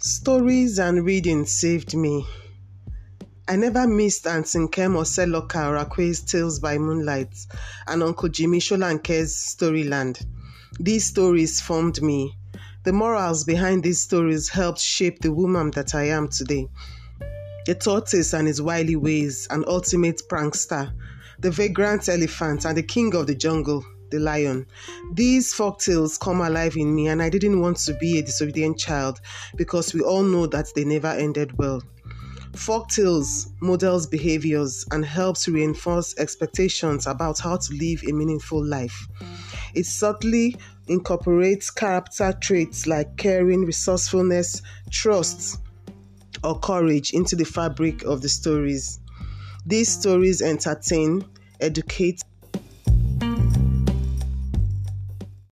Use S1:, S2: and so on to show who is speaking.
S1: Stories and reading saved me. I never missed Aunt Nkem Oseloka Orakwe's Tales by Moonlight and Uncle Jimi Solanke's Storyland. These stories formed me. The morals behind these stories helped shape the woman that I am today. The tortoise and his wily ways, an ultimate prankster, the vagrant elephant, and the king of the jungle, the lion. These folktales come alive in me, and I didn't want to be a disobedient child because we all know that they never ended well. Folktales models behaviors and helps reinforce expectations about how to live a meaningful life. It subtly incorporates character traits like caring, resourcefulness, trust, or courage into the fabric of the stories. These stories entertain, educate,